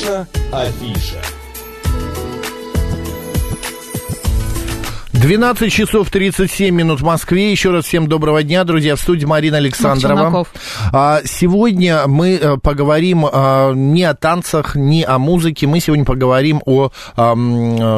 Наша афиша. 12 часов 37 минут в Москве. Еще раз всем доброго дня, друзья. В студии Марина Александрова. А, сегодня мы э, поговорим а, не о танцах, не о музыке. Мы сегодня поговорим о а,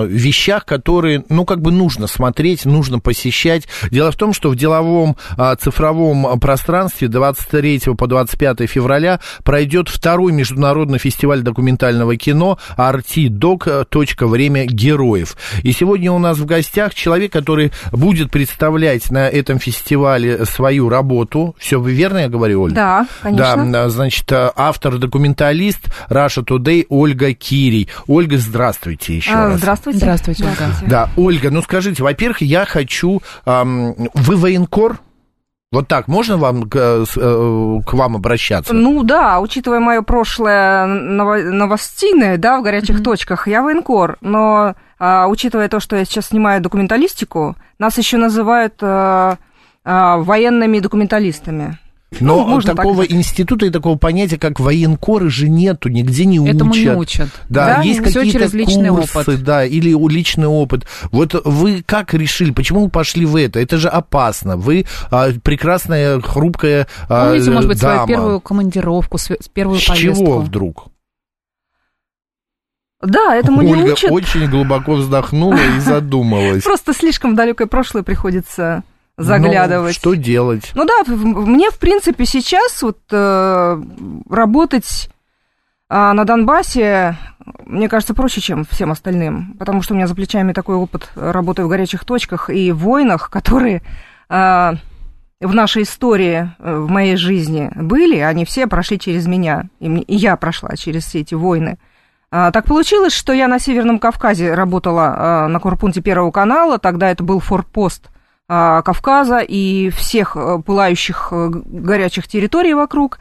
вещах, которые, ну, как бы нужно смотреть, нужно посещать. Дело в том, что в деловом цифровом пространстве 23 по 25 февраля пройдет второй международный фестиваль документального кино RT Время героев. И сегодня у нас в гостях человек, человек, который будет представлять на этом фестивале свою работу. Все верно я говорю, Ольга? Да, конечно. Да, значит, автор-документалист Раша Today Ольга Кирий. Ольга, здравствуйте еще а, раз. Здравствуйте. Здравствуйте, Ольга. Да, Ольга, ну скажите, во-первых, я хочу... Эм, вы военкор? Вот так можно вам к, э, к вам обращаться? Ну да, учитывая мое прошлое новостиное, да, в горячих mm-hmm. точках, я военкор, но а, учитывая то, что я сейчас снимаю документалистику, нас еще называют а, а, военными документалистами. Но ну, такого так института и такого понятия, как военкоры, же нету, нигде не учат. Этому не учат. Да, да? есть какие-то курсы, опыт. да, или личный опыт. Вот вы как решили, почему вы пошли в это? Это же опасно. Вы а, прекрасная, хрупкая а, Помните, может быть, дама. свою первую командировку, первую С поездку? Чего вдруг? Да, этому Ольга не учат. очень глубоко вздохнула и задумалась. Просто слишком далекое прошлое приходится заглядывать. Ну, что делать? Ну да, мне, в принципе, сейчас вот э, работать э, на Донбассе, мне кажется, проще, чем всем остальным, потому что у меня за плечами такой опыт работы в горячих точках и войнах, которые э, в нашей истории, э, в моей жизни были, они все прошли через меня, и, и я прошла через все эти войны. А, так получилось, что я на Северном Кавказе работала а, на корпункте Первого канала, тогда это был форпост а, Кавказа и всех э, пылающих э, горячих территорий вокруг.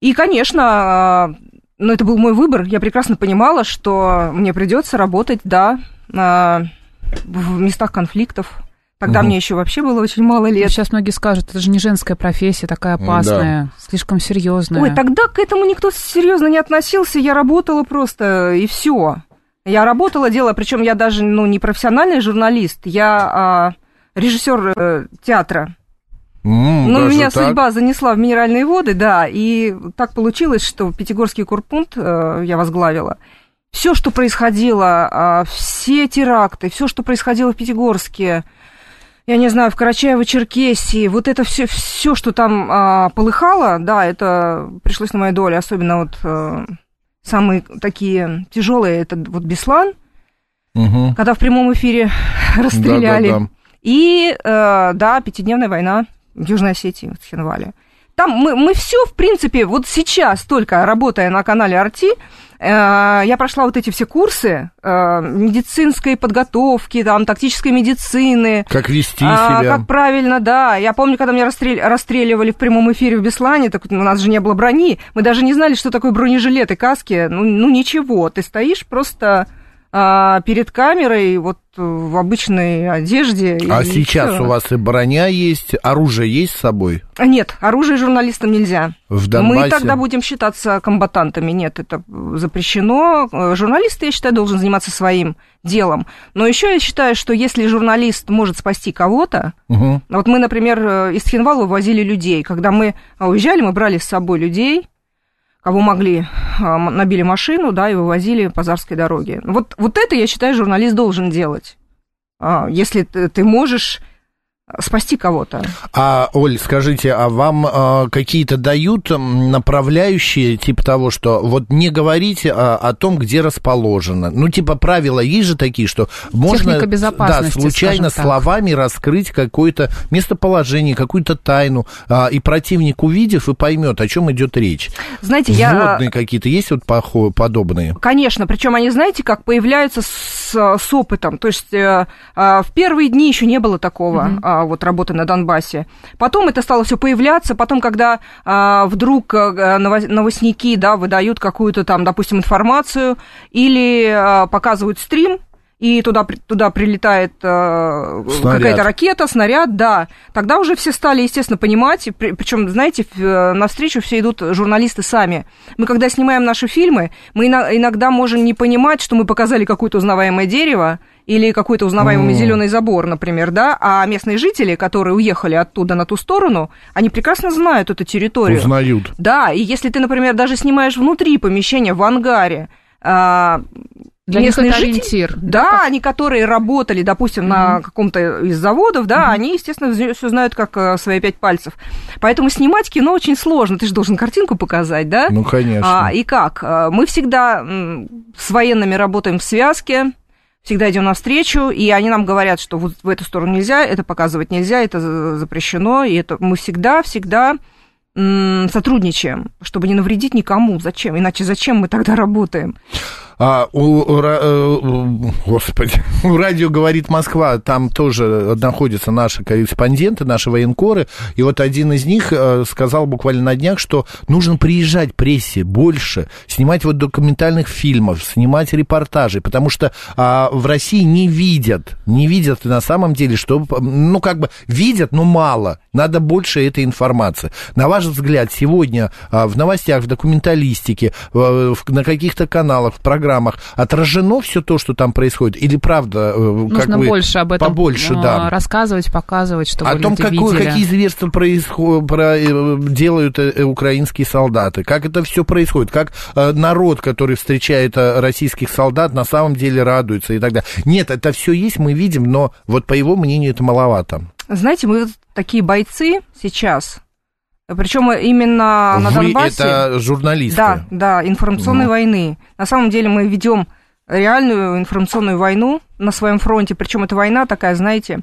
И, конечно, ну, это был мой выбор. Я прекрасно понимала, что мне придется работать, да, в местах конфликтов, Тогда угу. мне еще вообще было очень мало лет. Сейчас многие скажут, это же не женская профессия, такая опасная, да. слишком серьезная. Ой, тогда к этому никто серьезно не относился, я работала просто и все. Я работала, делала, причем я даже ну, не профессиональный журналист, я а, режиссер э, театра. Mm, Но меня так? судьба занесла в минеральные воды, да, и так получилось, что Пятигорский курпунт э, я возглавила. Все, что происходило, э, все теракты, все, что происходило в Пятигорске, я не знаю, в Карачаево-Черкесии, вот это все, все, что там а, полыхало, да, это пришлось на мою долю, особенно вот а, самые такие тяжелые, это вот Беслан, угу. когда в прямом эфире расстреляли. Да, да, да. И, а, да, пятидневная война в Южной Осетии, в Хинвале. Там мы, мы все, в принципе, вот сейчас, только работая на канале Арти, Э, я прошла вот эти все курсы э, медицинской подготовки, там, тактической медицины. Как вести а, себя. Как правильно, да. Я помню, когда меня расстреливали в прямом эфире в Беслане, так у нас же не было брони. Мы даже не знали, что такое бронежилет и каски. Ну, ну ничего, ты стоишь просто а, перед камерой вот в обычной одежде. А сейчас всё. у вас и броня есть, оружие есть с собой? А, нет, оружие журналистам нельзя. В Донбассе? Мы тогда будем считаться комбатантами. Нет, это запрещено. Журналист, я считаю, должен заниматься своим делом. Но еще я считаю, что если журналист может спасти кого-то, угу. вот мы, например, из Хинвала вывозили людей. Когда мы уезжали, мы брали с собой людей, кого могли, а, набили машину, да, и вывозили по Зарской дороге. Вот, вот это, я считаю, журналист должен делать. А, если ты можешь спасти кого-то. А, Оль, скажите, а вам э, какие-то дают направляющие, типа того, что вот не говорите о, о том, где расположено? Ну, типа правила есть же такие, что можно да, случайно словами раскрыть какое-то местоположение, какую-то тайну, э, и противник, увидев, и поймет, о чем идет речь. Знаете, Вводные я... какие-то есть вот подобные? Конечно, причем они, знаете, как появляются с, с опытом. То есть э, э, в первые дни еще не было такого. Mm-hmm вот работы на Донбассе. Потом это стало все появляться, потом, когда а, вдруг а, новостники, да, выдают какую-то там, допустим, информацию или а, показывают стрим, и туда, туда прилетает э, какая-то ракета, снаряд, да, тогда уже все стали, естественно, понимать, причем, знаете, э, навстречу все идут журналисты сами. Мы, когда снимаем наши фильмы, мы иногда можем не понимать, что мы показали какое-то узнаваемое дерево, или какой-то узнаваемый mm. зеленый забор, например, да, а местные жители, которые уехали оттуда на ту сторону, они прекрасно знают эту территорию. Узнают. Да, и если ты, например, даже снимаешь внутри помещения в ангаре, а, для местные них это ориентир. Да, да, они, которые работали, допустим, mm-hmm. на каком-то из заводов, да, mm-hmm. они, естественно, все знают как э, свои пять пальцев. Поэтому снимать кино очень сложно. Ты же должен картинку показать, да? Ну, конечно. А, и как? Э, мы всегда с военными работаем в связке, всегда идем навстречу, и они нам говорят, что вот в эту сторону нельзя, это показывать нельзя, это запрещено, и это мы всегда-всегда сотрудничаем, чтобы не навредить никому. Зачем? Иначе зачем мы тогда работаем? А, у, у, э, господи, у радио «Говорит Москва» там тоже находятся наши корреспонденты, наши военкоры, и вот один из них э, сказал буквально на днях, что нужно приезжать прессе больше, снимать вот документальных фильмов, снимать репортажи, потому что а, в России не видят, не видят на самом деле, что, ну, как бы видят, но мало, надо больше этой информации. На ваш взгляд, сегодня а, в новостях, в документалистике, в, на каких-то каналах, в программах, отражено все то, что там происходит? Или правда, э, как Нужно вы, больше об этом побольше, да. рассказывать, показывать, чтобы О том, какой, какие зверства происход, про, э, делают э, украинские солдаты, как это все происходит, как народ, который встречает российских солдат, на самом деле радуется и так далее. Нет, это все есть, мы видим, но вот по его мнению это маловато. Знаете, мы такие бойцы сейчас, причем именно Вы на Донбассе. Это журналисты. Да, да, информационной угу. войны. На самом деле мы ведем реальную информационную войну на своем фронте. Причем эта война такая, знаете,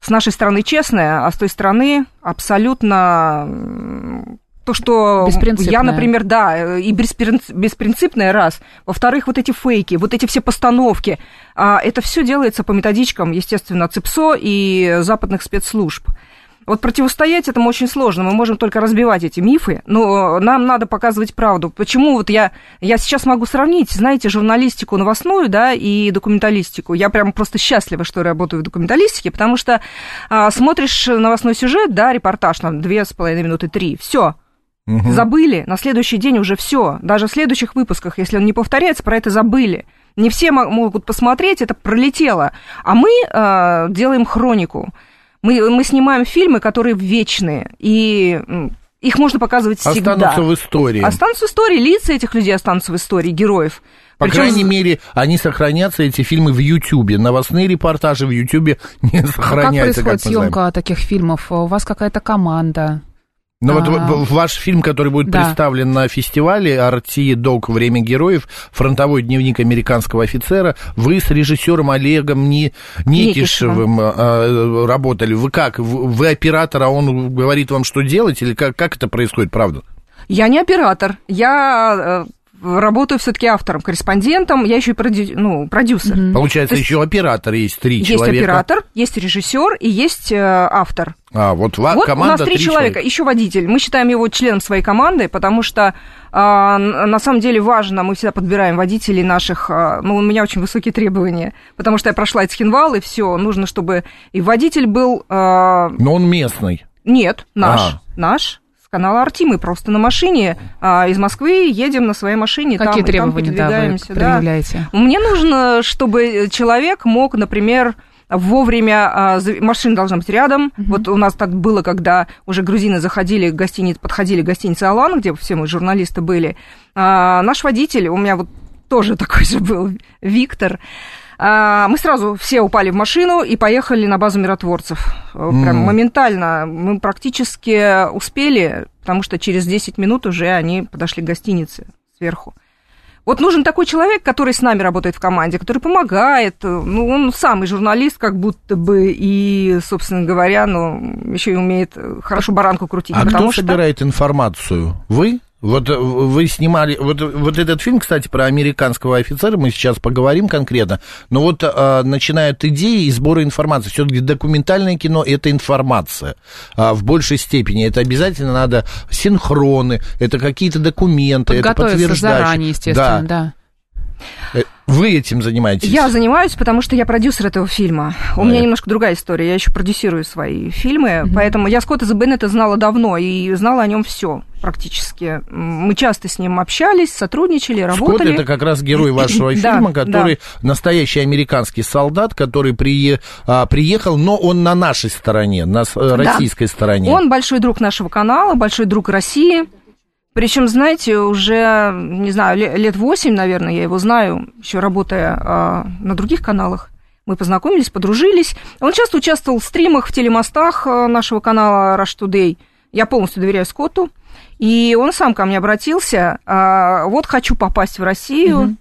с нашей стороны честная, а с той стороны абсолютно то, что я, например, да, и беспринципная раз. Во-вторых, вот эти фейки, вот эти все постановки, а, это все делается по методичкам, естественно, ЦИПСО и западных спецслужб. Вот противостоять этому очень сложно, мы можем только разбивать эти мифы, но нам надо показывать правду. Почему вот я, я сейчас могу сравнить, знаете, журналистику новостную, да, и документалистику. Я прям просто счастлива, что работаю в документалистике, потому что а, смотришь новостной сюжет, да, репортаж, там, две с половиной минуты, три, все, Угу. Забыли, на следующий день уже все. Даже в следующих выпусках, если он не повторяется, про это забыли. Не все могут посмотреть, это пролетело. А мы э, делаем хронику. Мы, мы снимаем фильмы, которые вечные, и их можно показывать всегда. Останутся в истории. Останутся в истории, лица этих людей останутся в истории, героев. По Причем... крайней мере, они сохранятся, эти фильмы, в Ютьюбе. Новостные репортажи в Ютьюбе не сохраняются. А как происходит как съемка таких фильмов? У вас какая-то команда? Ну вот а. ваш фильм, который будет да. представлен на фестивале «Арти Док. Время героев. Фронтовой дневник американского офицера», вы с режиссером Олегом Не... Некишевым а, работали. Вы как? Вы оператор, а он говорит вам, что делать? Или как, как это происходит, правда? Я не оператор. Я э, работаю все-таки автором, корреспондентом, я еще и продю, ну, продюсер. Mm-hmm. Получается, есть, еще оператор есть три есть человека. Есть оператор, есть режиссер и есть э, автор. А, вот, ва- вот команда у нас три, три человека, человека, еще водитель. Мы считаем его членом своей команды, потому что а, на самом деле важно, мы всегда подбираем водителей наших, а, ну, у меня очень высокие требования, потому что я прошла Эцхинвал, и все, нужно, чтобы и водитель был... А... Но он местный. Нет, наш, а. наш канала Арти. Мы просто на машине а, из Москвы едем на своей машине. Какие там, требования там да, вы да. Мне нужно, чтобы человек мог, например, вовремя а, машина должна быть рядом. Mm-hmm. Вот у нас так было, когда уже грузины заходили к гостинице, подходили к гостинице Алан, где все мы журналисты были. А, наш водитель, у меня вот тоже такой же был Виктор. А, мы сразу все упали в машину и поехали на базу миротворцев. Mm. Прям моментально. Мы практически успели, потому что через 10 минут уже они подошли к гостинице сверху. Вот нужен такой человек, который с нами работает в команде, который помогает. Ну, он самый журналист, как будто бы, и, собственно говоря, ну, еще и умеет хорошо баранку крутить. А кто что... собирает информацию? Вы? Вот э, вы снимали, вот, вот этот фильм, кстати, про американского офицера, мы сейчас поговорим конкретно, но вот а, начинают идеи и сбора информации. Все-таки документальное кино – это информация а, в большей степени. Это обязательно надо синхроны, это какие-то документы, это подтверждающие. заранее, естественно, да. да. Э, Вы этим занимаетесь? Я занимаюсь, потому что я продюсер этого фильма. У а меня немножко другая история. Я еще продюсирую свои фильмы, mm-hmm. поэтому я Скотта Беннета знала давно и знала о нем все практически. Мы часто с ним общались, сотрудничали, работали. Скотт это как раз герой вашего фильма, который настоящий американский солдат, который при, а, приехал, но он на нашей стороне, на российской стороне. Он большой друг нашего канала, большой друг России. Причем, знаете, уже, не знаю, лет восемь, наверное, я его знаю, еще работая а, на других каналах. Мы познакомились, подружились. Он часто участвовал в стримах, в телемостах а, нашего канала Rush Today. Я полностью доверяю Скотту. И он сам ко мне обратился, а, вот хочу попасть в Россию. Угу.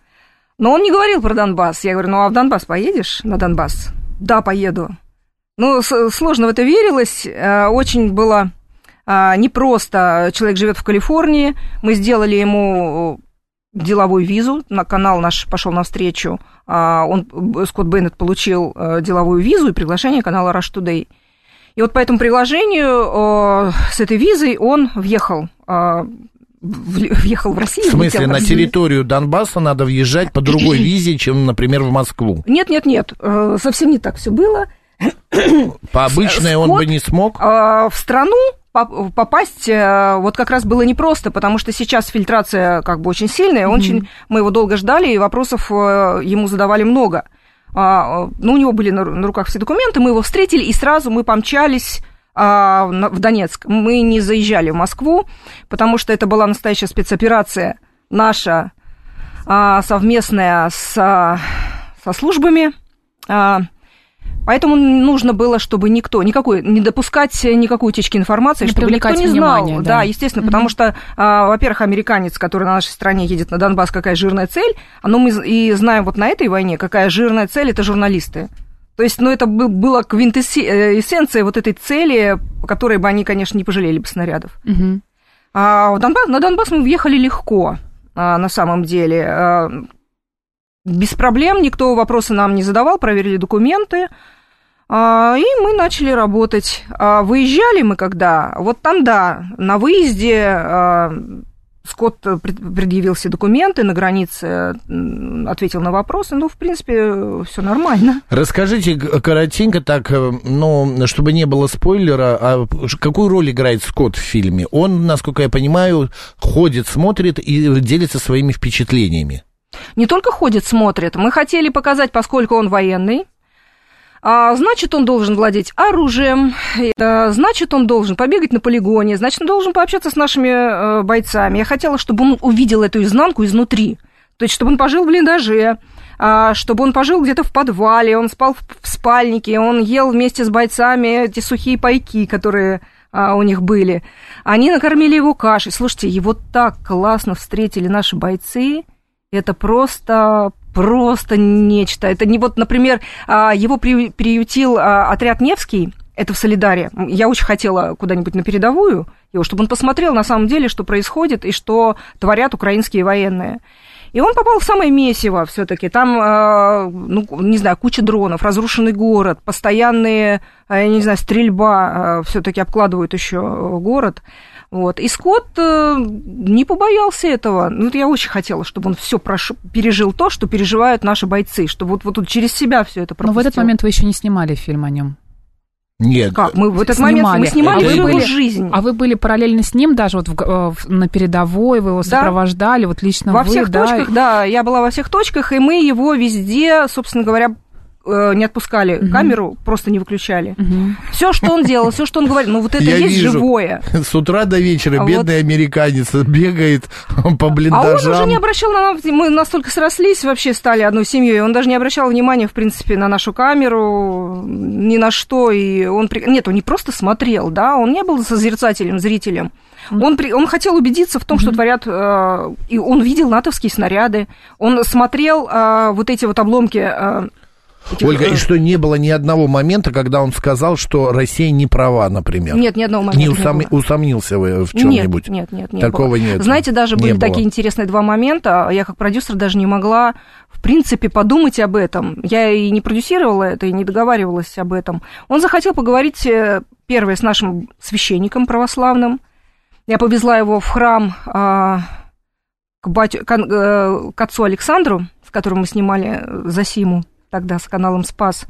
Но он не говорил про Донбасс. Я говорю, ну а в Донбасс поедешь на Донбасс? Да, поеду. Ну, сложно в это верилось. А, очень было не просто человек живет в Калифорнии, мы сделали ему деловую визу, на канал наш пошел навстречу, а, он, Скотт Беннет получил э, деловую визу и приглашение канала Rush Today. И вот по этому приглашению с этой визой он въехал а, въехал в Россию. В смысле, на территорию Донбасса надо въезжать по другой визе, чем, например, в Москву? Нет, нет, нет, э, совсем не так все было. По обычной он бы не смог? В страну попасть э, вот как раз было непросто, потому что сейчас фильтрация как бы очень сильная, mm-hmm. очень, мы его долго ждали, и вопросов э, ему задавали много. А, ну, у него были на, на руках все документы, мы его встретили, и сразу мы помчались а, в Донецк. Мы не заезжали в Москву, потому что это была настоящая спецоперация наша, а, совместная с, со службами. Поэтому нужно было, чтобы никто, никакой, не допускать никакой утечки информации, не чтобы никто не знал. Внимание, да. да, естественно, mm-hmm. потому что, а, во-первых, американец, который на нашей стране едет на Донбасс, какая жирная цель, а ну мы и знаем вот на этой войне, какая жирная цель, это журналисты. То есть, ну, это было квинтэссенция э, вот этой цели, по которой бы они, конечно, не пожалели бы снарядов. Mm-hmm. А Донбасс, на Донбасс мы въехали легко, а, на самом деле. Без проблем, никто вопросы нам не задавал, проверили документы. А, и мы начали работать. А, выезжали мы когда? Вот там, да, на выезде а, Скотт предъявил все документы, на границе ответил на вопросы. Ну, в принципе, все нормально. Расскажите коротенько так, э, ну, чтобы не было спойлера, а какую роль играет Скотт в фильме? Он, насколько я понимаю, ходит, смотрит и делится своими впечатлениями. Не только ходит, смотрит. Мы хотели показать, поскольку он военный, а, значит, он должен владеть оружием, значит, он должен побегать на полигоне, значит, он должен пообщаться с нашими э, бойцами. Я хотела, чтобы он увидел эту изнанку изнутри. То есть, чтобы он пожил в блиндаже, а, чтобы он пожил где-то в подвале, он спал в спальнике, он ел вместе с бойцами эти сухие пайки, которые а, у них были. Они накормили его кашей. Слушайте, его так классно встретили наши бойцы. Это просто просто нечто. Это не вот, например, а, его приютил а, отряд Невский, это в Солидаре. Я очень хотела куда-нибудь на передовую, его, чтобы он посмотрел на самом деле, что происходит и что творят украинские военные. И он попал в самое месиво все-таки. Там, а, ну, не знаю, куча дронов, разрушенный город, постоянные, я не знаю, стрельба все-таки обкладывают еще город. Вот. И Скотт э, не побоялся этого. Ну, я очень хотела, чтобы он все прош... пережил то, что переживают наши бойцы, чтобы вот, вот тут через себя все это пропустил. Но в этот момент вы еще не снимали фильм о нем. Нет. Как? Мы в этот снимали. момент мы снимали а его были, жизнь. А вы были параллельно с ним даже вот в, э, в, на передовой, вы его да. сопровождали, вот лично во вы, всех да? точках, да, я была во всех точках, и мы его везде, собственно говоря, Э, не отпускали угу. камеру, просто не выключали. Угу. Все, что он делал, все, что он говорил, ну вот это Я есть вижу. живое. С утра до вечера а бедный вот... американец бегает по блиндажам. А он уже не обращал на нас, мы настолько срослись, вообще стали одной семьей, он даже не обращал внимания, в принципе, на нашу камеру, ни на что, и он... Нет, он не просто смотрел, да, он не был созерцателем, зрителем. Он, при, он хотел убедиться в том, mm-hmm. что творят, э, и он видел натовские снаряды, он смотрел э, вот эти вот обломки э, Этих... Ольга, и что не было ни одного момента, когда он сказал, что Россия не права, например? Нет, ни одного момента. Не, усом... не усомнился вы в чем-нибудь? Нет, нет, нет. Не Такого было. нет. Знаете, даже были было. такие интересные два момента. Я как продюсер даже не могла, в принципе, подумать об этом. Я и не продюсировала это, и не договаривалась об этом. Он захотел поговорить, э, первое, с нашим священником православным. Я повезла его в храм а, к, батю, к, э, к отцу Александру, который мы снимали за Симу тогда с каналом «Спас»,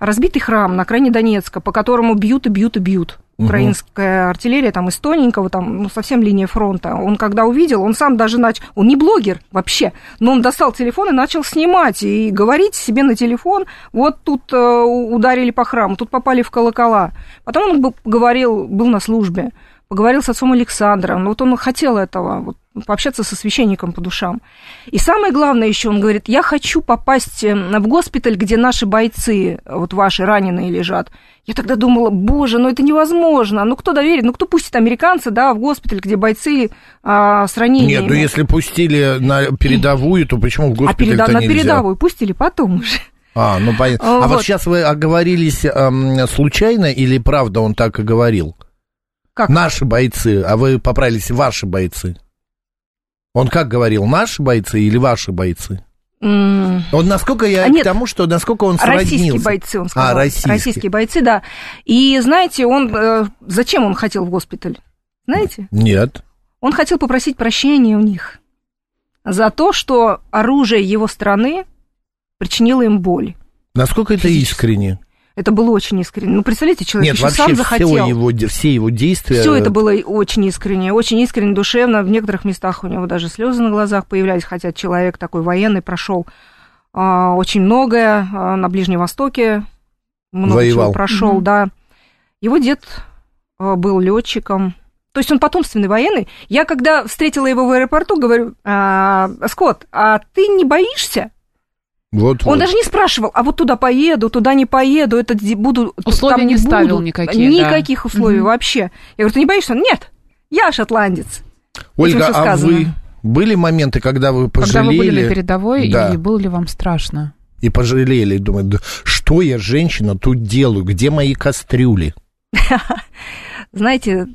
разбитый храм на окраине Донецка, по которому бьют и бьют и бьют. Украинская угу. артиллерия там из тоненького, там, ну, совсем линия фронта. Он когда увидел, он сам даже начал... Он не блогер вообще, но он достал телефон и начал снимать и говорить себе на телефон, вот тут э, ударили по храму, тут попали в колокола. Потом он говорил, был на службе, поговорил с отцом Александром, ну, вот он хотел этого, вот, пообщаться со священником по душам. И самое главное еще, он говорит, я хочу попасть э, в госпиталь, где наши бойцы, вот ваши раненые лежат. Я тогда думала, боже, ну это невозможно. Ну кто доверит, ну кто пустит американца, да, в госпиталь, где бойцы а, с ранениями? Нет, ну если пустили на передовую, то почему в госпиталь а переда- на передовую пустили потом уже. А, ну понятно. Вот. А вот сейчас вы оговорились эм, случайно или правда он так и говорил? Как? Наши бойцы, а вы поправились, ваши бойцы. Он как говорил, наши бойцы или ваши бойцы? Он насколько я а нет, к тому, что насколько он сроднился. Российские бойцы, он сказал. А, российские. Российские бойцы, да. И знаете, он э, зачем он хотел в госпиталь? Знаете? Нет. Он хотел попросить прощения у них за то, что оружие его страны причинило им боль. Насколько это искренне? Это было очень искренне. Ну, представляете, человек Нет, еще сам захотел. Все его, все его действия... Все это было очень искренне, очень искренне, душевно. В некоторых местах у него даже слезы на глазах появлялись, хотя человек такой военный прошел а, очень многое а, на Ближнем Востоке. Много Воевал. чего прошел, угу. да. Его дед а, был летчиком. То есть он потомственный военный. Я когда встретила его в аэропорту, говорю, а, Скотт, а ты не боишься? Вот, он вот. даже не спрашивал, а вот туда поеду, туда не поеду, это буду... Условия там не, не ставил буду. никакие, Никаких да. условий угу. вообще. Я говорю, ты не боишься? Нет, я шотландец. Ольга, а вы были моменты, когда вы пожалели... Когда вы были на передовой, да. и было ли вам страшно? И пожалели, думаю, да что я, женщина, тут делаю, где мои кастрюли? Знаете,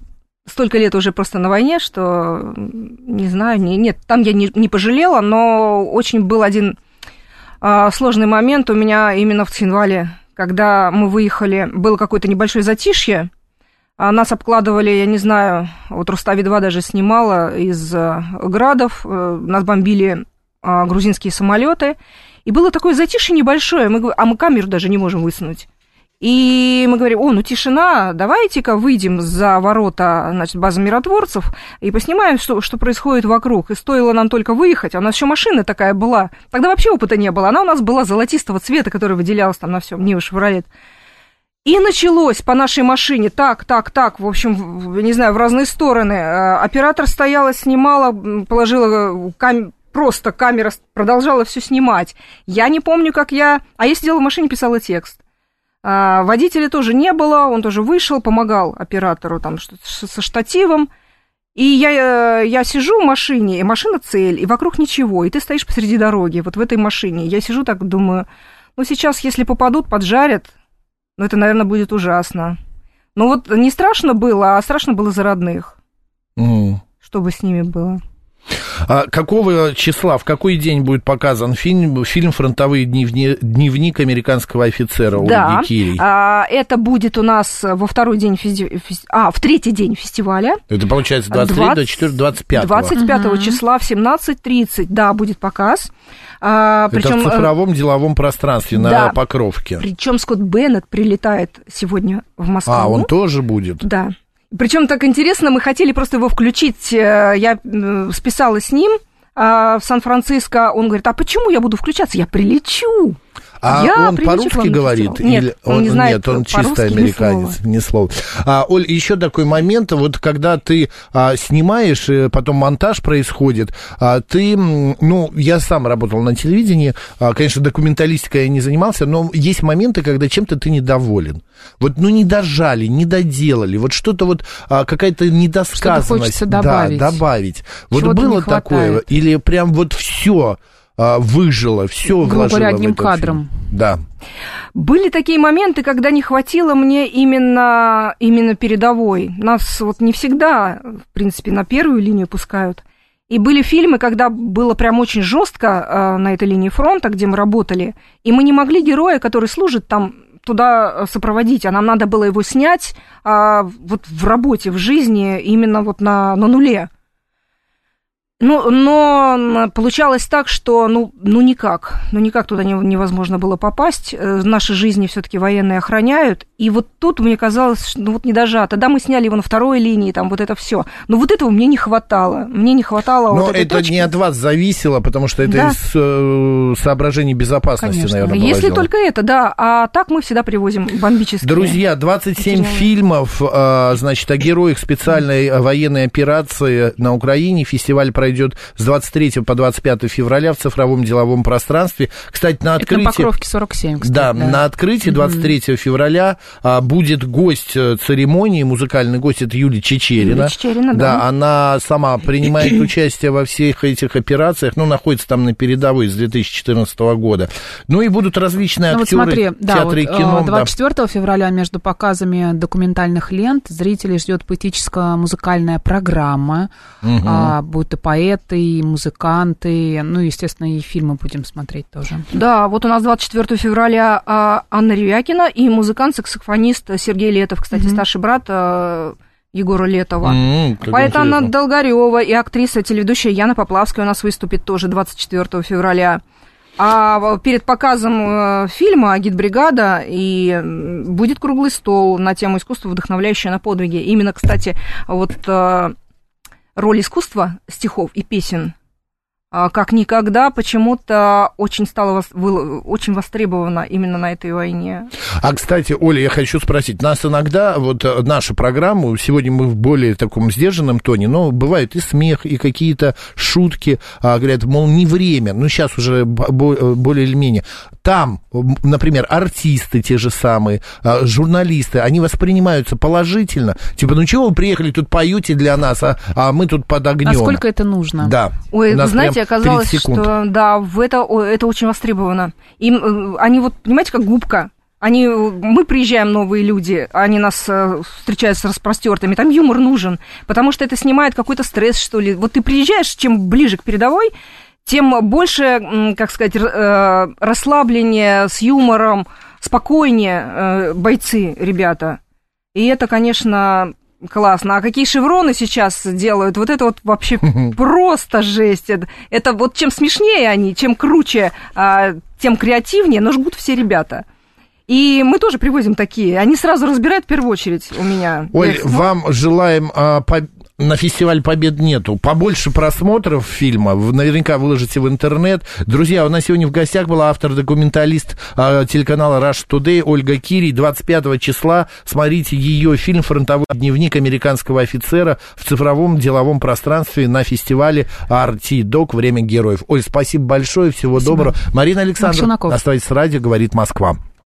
столько лет уже просто на войне, что не знаю, не, нет, там я не, не пожалела, но очень был один сложный момент у меня именно в Цинвале, когда мы выехали, было какое-то небольшое затишье, а нас обкладывали, я не знаю, вот Рустави-2 даже снимала из э, градов, э, нас бомбили а, грузинские самолеты, и было такое затишье небольшое, мы, а мы камеру даже не можем высунуть. И мы говорим, о, ну тишина, давайте-ка выйдем за ворота, значит, базы миротворцев и поснимаем, что, что происходит вокруг. И стоило нам только выехать, а у нас еще машина такая была. Тогда вообще опыта не было. Она у нас была золотистого цвета, который выделялся там на всем, Нива Шевролет. И началось по нашей машине так, так, так, в общем, не знаю, в разные стороны. Э, оператор стояла, снимала, положила кам... просто камера продолжала все снимать. Я не помню, как я... А я сидела в машине, писала текст. А, водителя тоже не было, он тоже вышел, помогал оператору там со штативом. И я, э, я сижу в машине, и машина цель, и вокруг ничего, и ты стоишь посреди дороги, вот в этой машине. Я сижу так, думаю, ну сейчас, если попадут, поджарят, ну это, наверное, будет ужасно. Ну вот не страшно было, а страшно было за родных. Mm. Что бы с ними было. А какого числа, в какой день будет показан фильм, фильм «Фронтовые дневни, дневник американского офицера» да, Ольги Кири? А, это будет у нас во второй день, фести... а, в третий день фестиваля. Это получается 23 20... 24, 25 25 угу. числа в 17.30, да, будет показ. А, причем, Это в цифровом деловом пространстве на да, Покровке. Причем Скотт Беннет прилетает сегодня в Москву. А, он тоже будет? Да. Причем так интересно, мы хотели просто его включить. Э, я списалась с ним а, в Сан-Франциско. Он говорит, а почему я буду включаться? Я прилечу. А я он по-русски говорит? Нет, или он, он не знает Нет, он чисто американец, ни слова. Ни слова. А, Оль, еще такой момент, вот когда ты а, снимаешь, и потом монтаж происходит, а, ты, ну, я сам работал на телевидении, а, конечно, документалистикой я не занимался, но есть моменты, когда чем-то ты недоволен. Вот, ну, не дожали, не доделали, вот что-то вот, а, какая-то недосказанность. Что добавить. Да, добавить. Вот было такое? Или прям вот все а, выжило, все Грубо говоря, одним кадром. Фильм. Да. Были такие моменты, когда не хватило мне именно, именно передовой. Нас вот не всегда, в принципе, на первую линию пускают. И были фильмы, когда было прям очень жестко э, на этой линии фронта, где мы работали, и мы не могли героя, который служит там, туда сопроводить, а нам надо было его снять э, вот в работе, в жизни, именно вот на, на нуле. Ну, но получалось так, что ну, ну никак, ну никак туда невозможно было попасть. Э, наши жизни все-таки военные охраняют. И вот тут мне казалось, ну вот не дожато. Да, мы сняли его на второй линии, там вот это все. Но вот этого мне не хватало. Мне не хватало. Но вот это точки. не от вас зависело, потому что это да. из э, соображений безопасности, Конечно. наверное. Если только это, да. А так мы всегда привозим бомбические. Друзья, 27 фильмов, э, значит, о героях специальной военной операции на Украине. Фестиваль пройдет с 23 по 25 февраля в цифровом деловом пространстве. Кстати, на открытии... Это Покровки 47, кстати. Да, да. на открытии 23 mm-hmm. февраля а, будет гость э, церемонии, музыкальный гость, это Юлия Чечерина. Юлия Чечерина, да. Да, она сама принимает участие во всех этих операциях, ну, находится там на передовой с 2014 года. Ну, и будут различные актеры, ну, вот смотри, да, театры вот, и кино. 24 да. февраля между показами документальных лент зрителей ждет поэтическая музыкальная программа. Угу. А, будут и поэты, и музыканты, ну, естественно, и фильмы будем смотреть тоже. Да, вот у нас 24 февраля а, Анна Рюякина и музыкант-саксофонист Сергей Летов, кстати, mm-hmm. старший брат а, Егора Летова. Mm, Поэт Анна Долгарева и актриса, телеведущая Яна Поплавская у нас выступит тоже 24 февраля. А перед показом э, фильма «Агитбригада» и будет круглый стол на тему искусства, вдохновляющее на подвиги. Именно, кстати, вот э, роль искусства, стихов и песен как никогда почему-то очень стало очень востребовано именно на этой войне. А, кстати, Оля, я хочу спросить, нас иногда, вот э, наша программа, сегодня мы в более таком сдержанном тоне, но бывает и смех, и какие-то шутки, а, говорят, мол, не время, ну, сейчас уже более или менее. Там, например, артисты те же самые, а, журналисты, они воспринимаются положительно, типа, ну, чего вы приехали, тут поете для нас, а, а мы тут под огнем. Насколько это нужно? Да. Ой, знаете, оказалось, что да, в это, это очень востребовано. Им, э, они вот, понимаете, как губка. Они, мы приезжаем, новые люди, они нас э, встречают с распростертыми, там юмор нужен, потому что это снимает какой-то стресс, что ли. Вот ты приезжаешь, чем ближе к передовой, тем больше, как сказать, э, расслабление с юмором, спокойнее бойцы, ребята. И это, конечно, Классно. А какие шевроны сейчас делают? Вот это вот вообще просто жесть. Это, вот чем смешнее они, чем круче, а, тем креативнее, но жгут все ребята. И мы тоже привозим такие. Они сразу разбирают в первую очередь у меня. Оль, вам желаем а, на фестиваль Побед нету. Побольше просмотров фильма наверняка выложите в интернет. Друзья, у нас сегодня в гостях была автор-документалист э, телеканала Rush Today Ольга Кирий. 25 числа смотрите ее фильм «Фронтовой дневник американского офицера» в цифровом деловом пространстве на фестивале RT Dog «Время героев». Оль, спасибо большое, всего спасибо. доброго. Марина Александровна, оставайтесь с радио, говорит Москва.